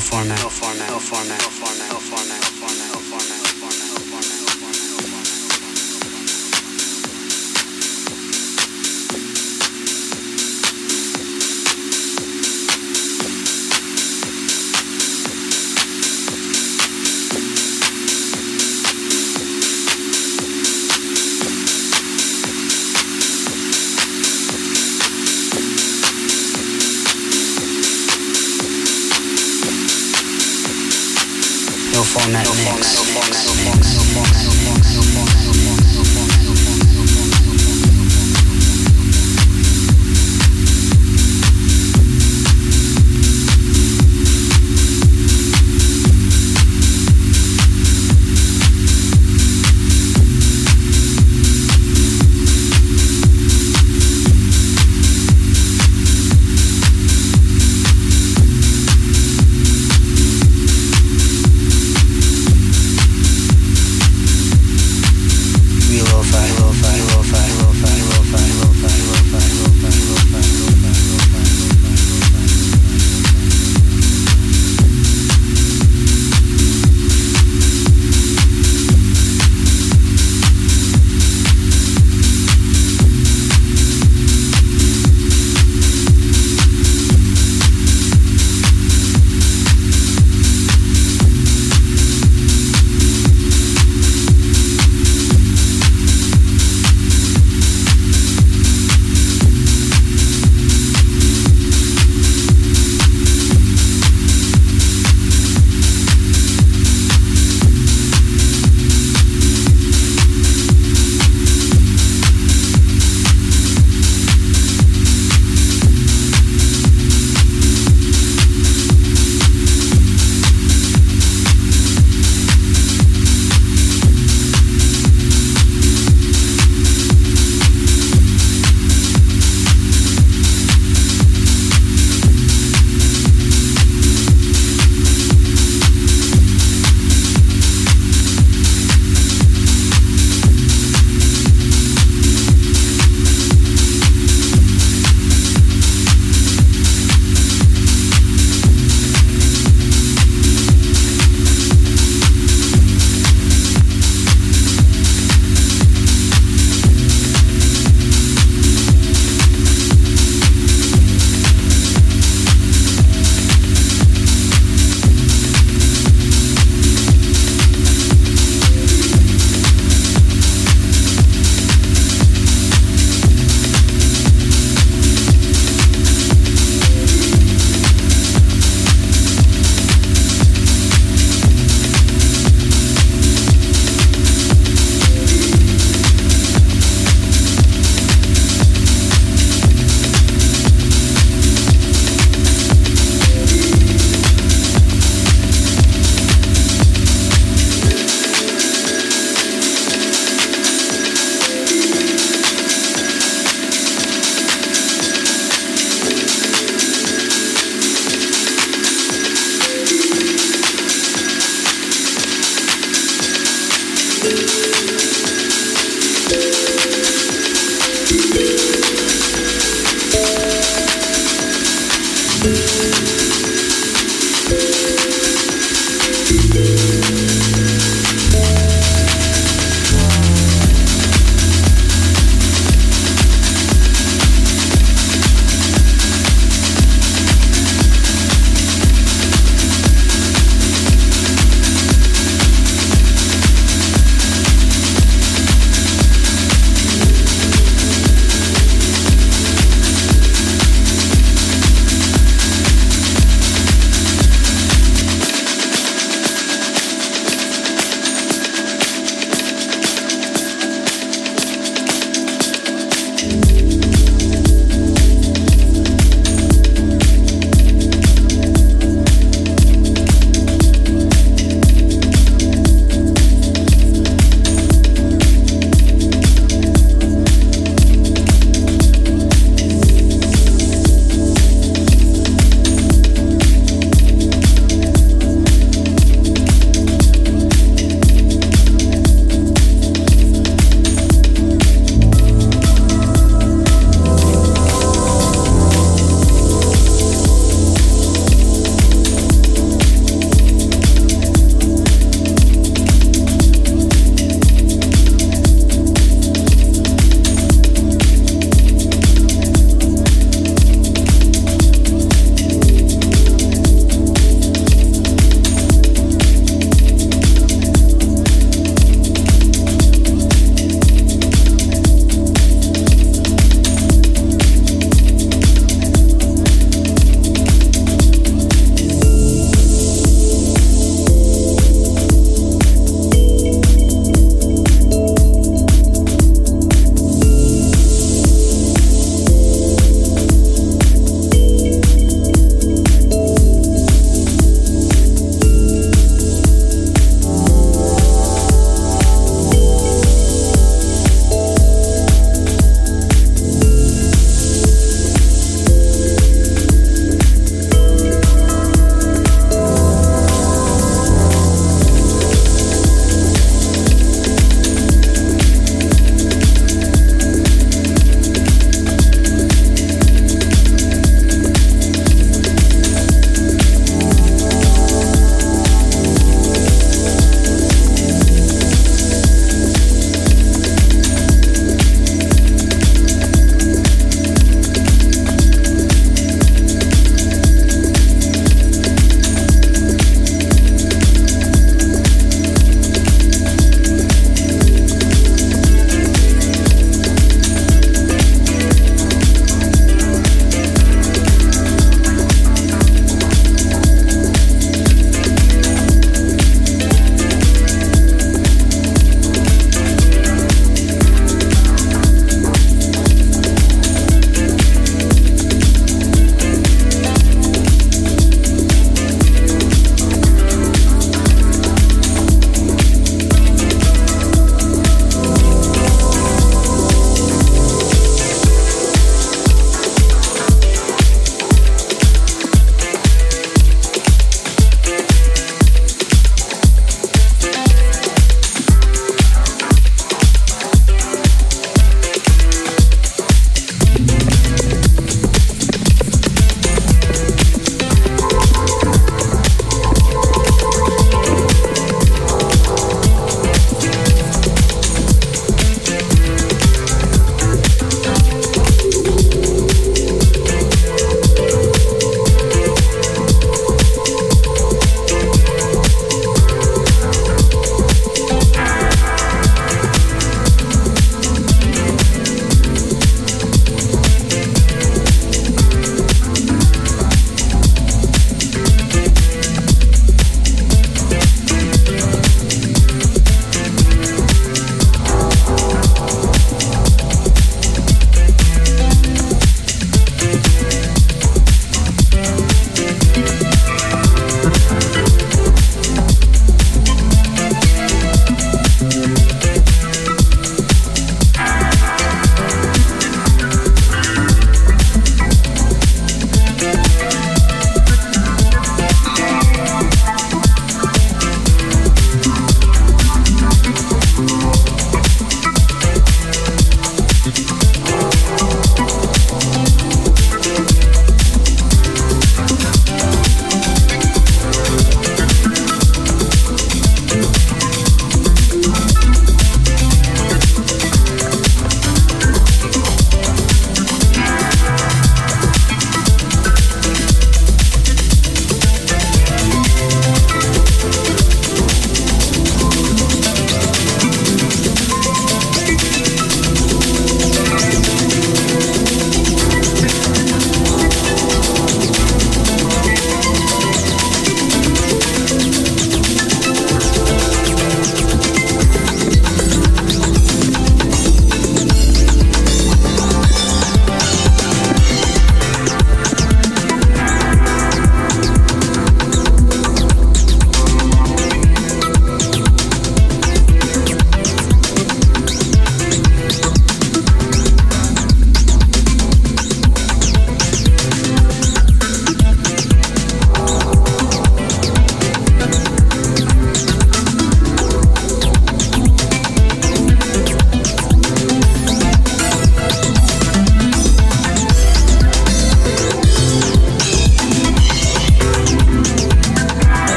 format, no format, no format, no format, no format, no format,